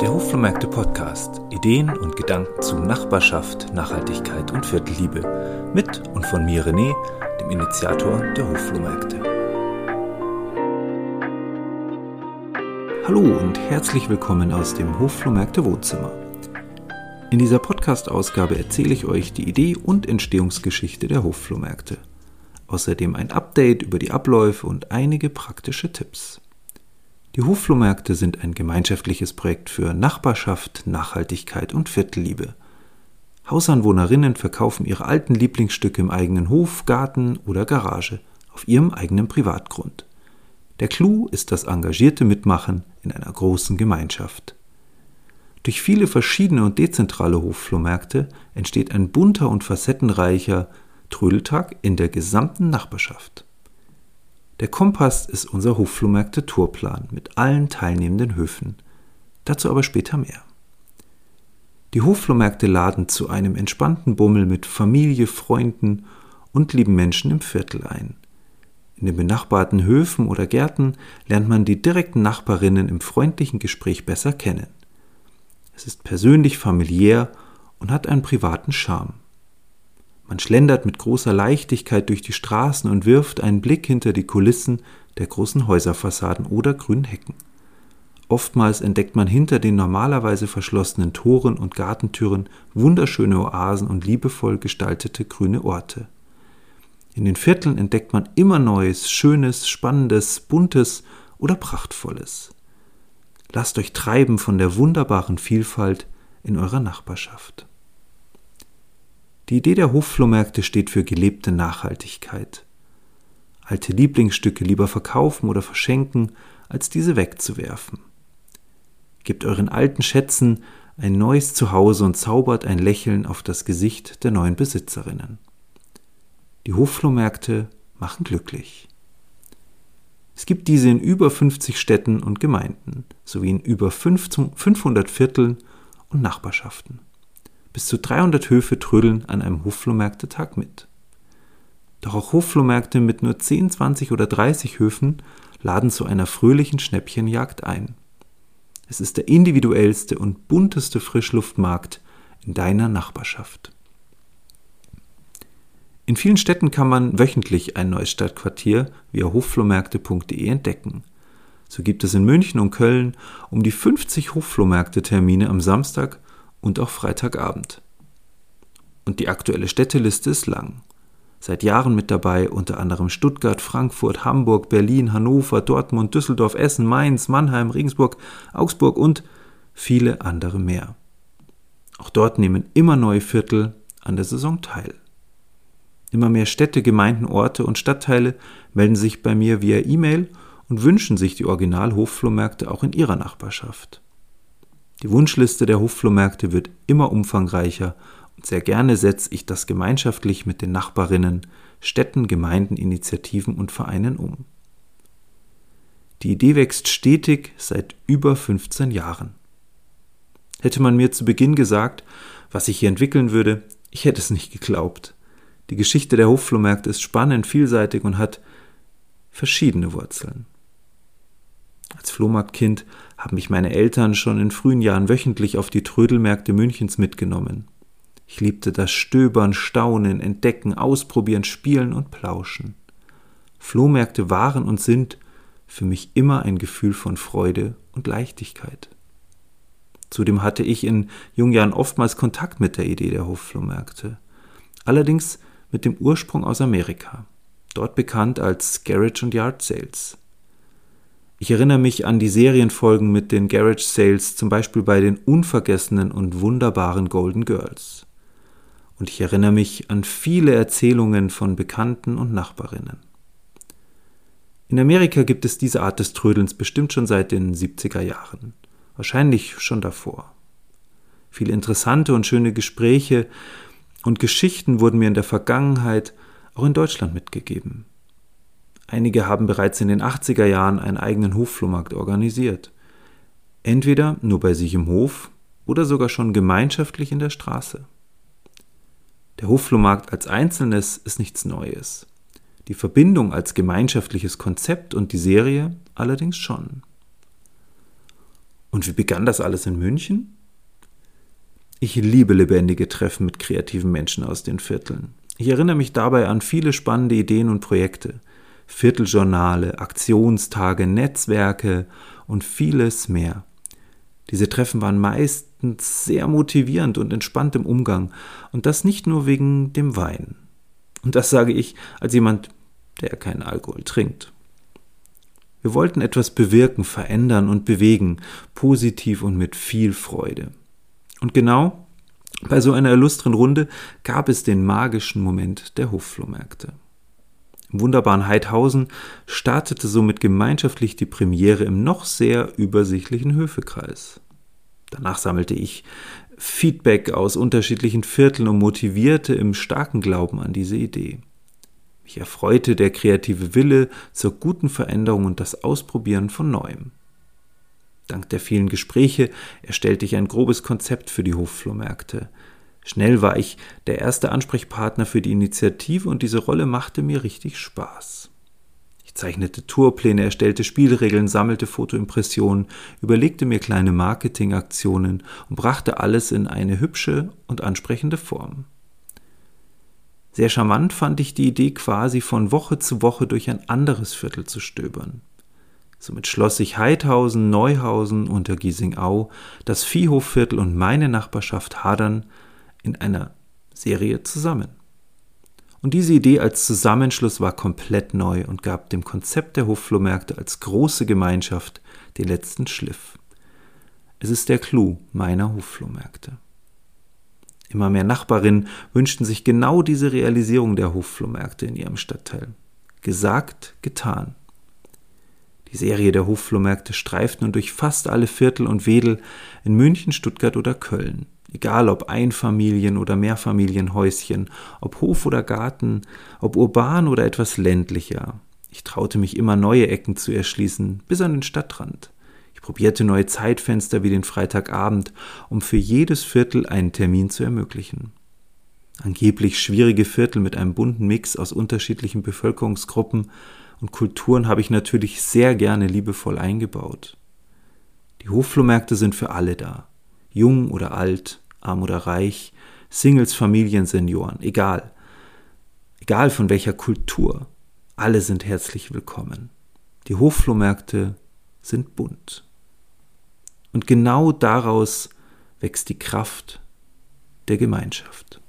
Der Hofflohmärkte Podcast. Ideen und Gedanken zu Nachbarschaft, Nachhaltigkeit und Viertelliebe. Mit und von mir René, dem Initiator der Hofflohmärkte. Hallo und herzlich willkommen aus dem Hofflohmärkte Wohnzimmer. In dieser Podcast-Ausgabe erzähle ich euch die Idee und Entstehungsgeschichte der Hofflohmärkte. Außerdem ein Update über die Abläufe und einige praktische Tipps. Die Hofflohmärkte sind ein gemeinschaftliches Projekt für Nachbarschaft, Nachhaltigkeit und Viertelliebe. Hausanwohnerinnen verkaufen ihre alten Lieblingsstücke im eigenen Hof, Garten oder Garage auf ihrem eigenen Privatgrund. Der Clou ist das engagierte Mitmachen in einer großen Gemeinschaft. Durch viele verschiedene und dezentrale Hofflohmärkte entsteht ein bunter und facettenreicher Trödeltag in der gesamten Nachbarschaft. Der Kompass ist unser Hofflohmärkte-Tourplan mit allen teilnehmenden Höfen. Dazu aber später mehr. Die Hofflohmärkte laden zu einem entspannten Bummel mit Familie, Freunden und lieben Menschen im Viertel ein. In den benachbarten Höfen oder Gärten lernt man die direkten Nachbarinnen im freundlichen Gespräch besser kennen. Es ist persönlich familiär und hat einen privaten Charme. Man schlendert mit großer Leichtigkeit durch die Straßen und wirft einen Blick hinter die Kulissen der großen Häuserfassaden oder grünen Hecken. Oftmals entdeckt man hinter den normalerweise verschlossenen Toren und Gartentüren wunderschöne Oasen und liebevoll gestaltete grüne Orte. In den Vierteln entdeckt man immer Neues, Schönes, Spannendes, Buntes oder Prachtvolles. Lasst euch treiben von der wunderbaren Vielfalt in eurer Nachbarschaft. Die Idee der Hofflohmärkte steht für gelebte Nachhaltigkeit. Alte Lieblingsstücke lieber verkaufen oder verschenken, als diese wegzuwerfen. Gebt euren alten Schätzen ein neues Zuhause und zaubert ein Lächeln auf das Gesicht der neuen Besitzerinnen. Die Hofflohmärkte machen glücklich. Es gibt diese in über 50 Städten und Gemeinden sowie in über 500 Vierteln und Nachbarschaften. Bis zu 300 Höfe trödeln an einem Hofflohmärktetag mit. Doch auch Hofflohmärkte mit nur 10, 20 oder 30 Höfen laden zu einer fröhlichen Schnäppchenjagd ein. Es ist der individuellste und bunteste Frischluftmarkt in deiner Nachbarschaft. In vielen Städten kann man wöchentlich ein neues Stadtquartier via hofflohmärkte.de entdecken. So gibt es in München und Köln um die 50 Hofflohmärkte-Termine am Samstag und auch Freitagabend. Und die aktuelle Städteliste ist lang. Seit Jahren mit dabei unter anderem Stuttgart, Frankfurt, Hamburg, Berlin, Hannover, Dortmund, Düsseldorf, Essen, Mainz, Mannheim, Regensburg, Augsburg und viele andere mehr. Auch dort nehmen immer neue Viertel an der Saison teil. Immer mehr Städte, Gemeinden, Orte und Stadtteile melden sich bei mir via E-Mail und wünschen sich die Original-Hofflohmärkte auch in ihrer Nachbarschaft. Die Wunschliste der Hofflohmärkte wird immer umfangreicher und sehr gerne setze ich das gemeinschaftlich mit den Nachbarinnen, Städten, Gemeinden, Initiativen und Vereinen um. Die Idee wächst stetig seit über 15 Jahren. Hätte man mir zu Beginn gesagt, was sich hier entwickeln würde, ich hätte es nicht geglaubt. Die Geschichte der Hofflohmärkte ist spannend, vielseitig und hat verschiedene Wurzeln. Als Flohmarktkind haben mich meine Eltern schon in frühen Jahren wöchentlich auf die Trödelmärkte Münchens mitgenommen. Ich liebte das Stöbern, Staunen, Entdecken, Ausprobieren, Spielen und Plauschen. Flohmärkte waren und sind für mich immer ein Gefühl von Freude und Leichtigkeit. Zudem hatte ich in jungen Jahren oftmals Kontakt mit der Idee der Hofflohmärkte. Allerdings mit dem Ursprung aus Amerika, dort bekannt als Garage und Yard Sales. Ich erinnere mich an die Serienfolgen mit den Garage Sales, zum Beispiel bei den unvergessenen und wunderbaren Golden Girls. Und ich erinnere mich an viele Erzählungen von Bekannten und Nachbarinnen. In Amerika gibt es diese Art des Trödelns bestimmt schon seit den 70er Jahren, wahrscheinlich schon davor. Viele interessante und schöne Gespräche und Geschichten wurden mir in der Vergangenheit auch in Deutschland mitgegeben. Einige haben bereits in den 80er Jahren einen eigenen Hofflohmarkt organisiert. Entweder nur bei sich im Hof oder sogar schon gemeinschaftlich in der Straße. Der Hofflohmarkt als Einzelnes ist nichts Neues. Die Verbindung als gemeinschaftliches Konzept und die Serie allerdings schon. Und wie begann das alles in München? Ich liebe lebendige Treffen mit kreativen Menschen aus den Vierteln. Ich erinnere mich dabei an viele spannende Ideen und Projekte. Vierteljournale, Aktionstage, Netzwerke und vieles mehr. Diese Treffen waren meistens sehr motivierend und entspannt im Umgang und das nicht nur wegen dem Wein. Und das sage ich als jemand, der keinen Alkohol trinkt. Wir wollten etwas bewirken, verändern und bewegen, positiv und mit viel Freude. Und genau bei so einer illustren Runde gab es den magischen Moment der Hofflohmärkte. Im wunderbaren Heidhausen startete somit gemeinschaftlich die Premiere im noch sehr übersichtlichen Höfekreis. Danach sammelte ich Feedback aus unterschiedlichen Vierteln und motivierte im starken Glauben an diese Idee. Mich erfreute der kreative Wille zur guten Veränderung und das Ausprobieren von Neuem. Dank der vielen Gespräche erstellte ich ein grobes Konzept für die Hofflohmärkte. Schnell war ich der erste Ansprechpartner für die Initiative und diese Rolle machte mir richtig Spaß. Ich zeichnete Tourpläne, erstellte Spielregeln, sammelte Fotoimpressionen, überlegte mir kleine Marketingaktionen und brachte alles in eine hübsche und ansprechende Form. Sehr charmant fand ich die Idee, quasi von Woche zu Woche durch ein anderes Viertel zu stöbern. Somit schloss sich Heidhausen, Neuhausen und der Giesingau, das Viehhofviertel und meine Nachbarschaft Hadern in einer Serie zusammen. Und diese Idee als Zusammenschluss war komplett neu und gab dem Konzept der Hofflohmärkte als große Gemeinschaft den letzten Schliff. Es ist der Clou meiner Hofflohmärkte. Immer mehr Nachbarinnen wünschten sich genau diese Realisierung der Hofflohmärkte in ihrem Stadtteil. Gesagt, getan. Die Serie der Hofflohmärkte streift nun durch fast alle Viertel und Wedel in München, Stuttgart oder Köln. Egal ob Einfamilien- oder Mehrfamilienhäuschen, ob Hof oder Garten, ob urban oder etwas ländlicher. Ich traute mich immer neue Ecken zu erschließen, bis an den Stadtrand. Ich probierte neue Zeitfenster wie den Freitagabend, um für jedes Viertel einen Termin zu ermöglichen. Angeblich schwierige Viertel mit einem bunten Mix aus unterschiedlichen Bevölkerungsgruppen und Kulturen habe ich natürlich sehr gerne liebevoll eingebaut. Die Hofflohmärkte sind für alle da. Jung oder alt, arm oder reich, Singles, Familien, Senioren, egal. Egal von welcher Kultur. Alle sind herzlich willkommen. Die Hofflohmärkte sind bunt. Und genau daraus wächst die Kraft der Gemeinschaft.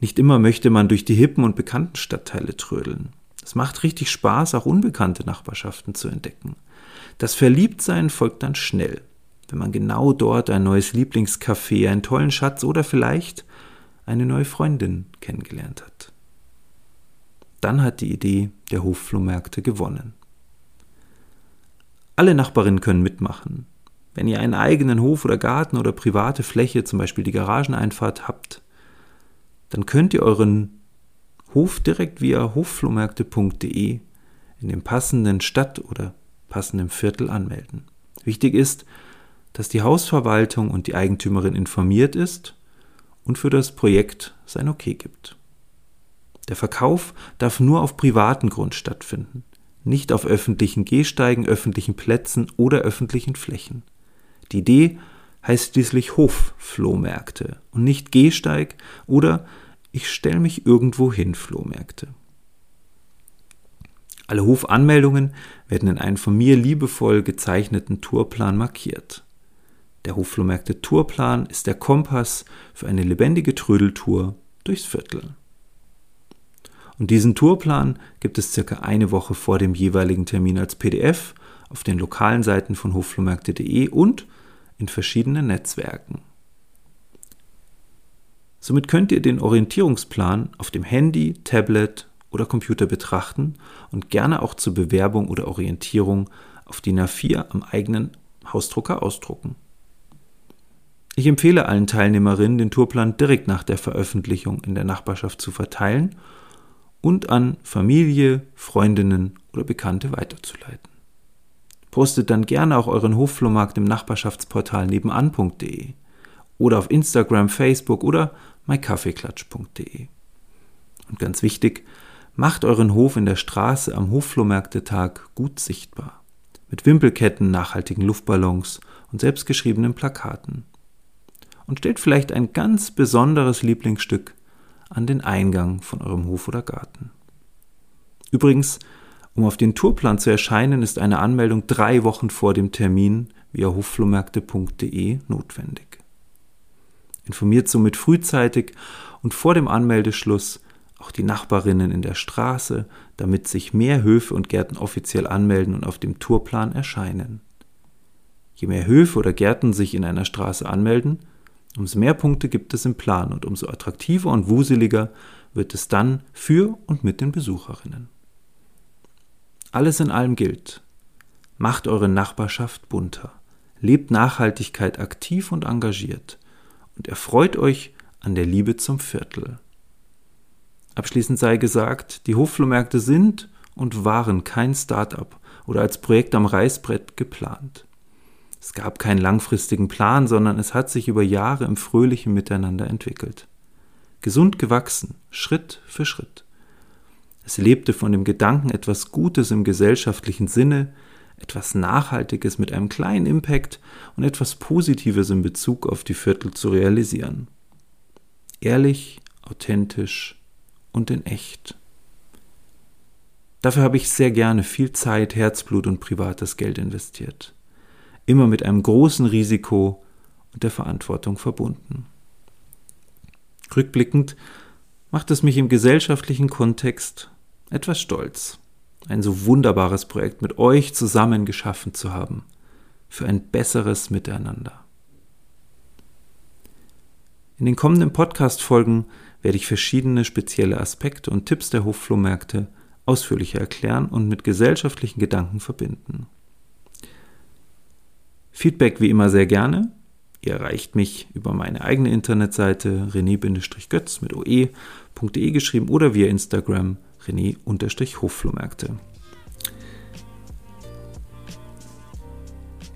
Nicht immer möchte man durch die hippen und bekannten Stadtteile trödeln. Es macht richtig Spaß, auch unbekannte Nachbarschaften zu entdecken. Das Verliebtsein folgt dann schnell, wenn man genau dort ein neues Lieblingscafé, einen tollen Schatz oder vielleicht eine neue Freundin kennengelernt hat. Dann hat die Idee der Hofflohmärkte gewonnen. Alle Nachbarinnen können mitmachen. Wenn ihr einen eigenen Hof oder Garten oder private Fläche, zum Beispiel die Garageneinfahrt, habt, dann könnt ihr euren Hof direkt via hofflohmärkte.de in dem passenden Stadt- oder passenden Viertel anmelden. Wichtig ist, dass die Hausverwaltung und die Eigentümerin informiert ist und für das Projekt sein Okay gibt. Der Verkauf darf nur auf privaten Grund stattfinden nicht auf öffentlichen Gehsteigen, öffentlichen Plätzen oder öffentlichen Flächen. Die Idee heißt schließlich Hofflohmärkte und nicht Gehsteig oder ich stelle mich irgendwo hin Flohmärkte. Alle Hofanmeldungen werden in einem von mir liebevoll gezeichneten Tourplan markiert. Der Hofflohmärkte Tourplan ist der Kompass für eine lebendige Trödeltour durchs Viertel. Und diesen Tourplan gibt es circa eine Woche vor dem jeweiligen Termin als PDF auf den lokalen Seiten von hoflohmärkte.de und in verschiedenen Netzwerken. Somit könnt ihr den Orientierungsplan auf dem Handy, Tablet oder Computer betrachten und gerne auch zur Bewerbung oder Orientierung auf DIN A4 am eigenen Hausdrucker ausdrucken. Ich empfehle allen Teilnehmerinnen, den Tourplan direkt nach der Veröffentlichung in der Nachbarschaft zu verteilen und an Familie, Freundinnen oder Bekannte weiterzuleiten. Postet dann gerne auch euren Hofflohmarkt im Nachbarschaftsportal nebenan.de oder auf Instagram, Facebook oder mykaffeeklatsch.de. Und ganz wichtig, macht euren Hof in der Straße am Hofflohmärktetag gut sichtbar. mit Wimpelketten, nachhaltigen Luftballons und selbstgeschriebenen Plakaten. Und stellt vielleicht ein ganz besonderes Lieblingsstück an den Eingang von eurem Hof oder Garten. Übrigens, um auf den Tourplan zu erscheinen, ist eine Anmeldung drei Wochen vor dem Termin via hofflohmärkte.de notwendig. Informiert somit frühzeitig und vor dem Anmeldeschluss auch die Nachbarinnen in der Straße, damit sich mehr Höfe und Gärten offiziell anmelden und auf dem Tourplan erscheinen. Je mehr Höfe oder Gärten sich in einer Straße anmelden, umso mehr Punkte gibt es im Plan und umso attraktiver und wuseliger wird es dann für und mit den Besucherinnen. Alles in allem gilt. Macht eure Nachbarschaft bunter, lebt Nachhaltigkeit aktiv und engagiert und erfreut euch an der Liebe zum Viertel. Abschließend sei gesagt, die Hofflohmärkte sind und waren kein Start-up oder als Projekt am Reißbrett geplant. Es gab keinen langfristigen Plan, sondern es hat sich über Jahre im fröhlichen Miteinander entwickelt. Gesund gewachsen, Schritt für Schritt. Es lebte von dem Gedanken, etwas Gutes im gesellschaftlichen Sinne, etwas Nachhaltiges mit einem kleinen Impact und etwas Positives in Bezug auf die Viertel zu realisieren. Ehrlich, authentisch, und in echt. Dafür habe ich sehr gerne viel Zeit, Herzblut und privates Geld investiert. Immer mit einem großen Risiko und der Verantwortung verbunden. Rückblickend macht es mich im gesellschaftlichen Kontext etwas stolz, ein so wunderbares Projekt mit euch zusammen geschaffen zu haben, für ein besseres Miteinander. In den kommenden Podcast-Folgen werde ich verschiedene spezielle Aspekte und Tipps der Hofflohmärkte ausführlicher erklären und mit gesellschaftlichen Gedanken verbinden. Feedback wie immer sehr gerne. Ihr erreicht mich über meine eigene Internetseite rené-götz mit oe.de geschrieben oder via Instagram rené-hofflohmärkte.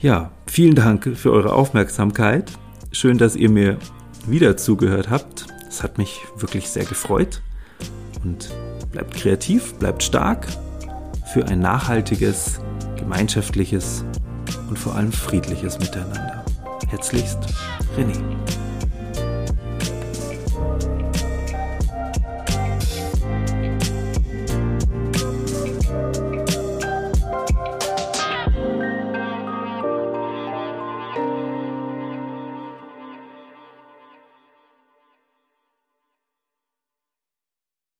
Ja, vielen Dank für eure Aufmerksamkeit. Schön, dass ihr mir wieder zugehört habt. Es hat mich wirklich sehr gefreut. Und bleibt kreativ, bleibt stark für ein nachhaltiges, gemeinschaftliches und vor allem friedliches Miteinander. Herzlichst, René.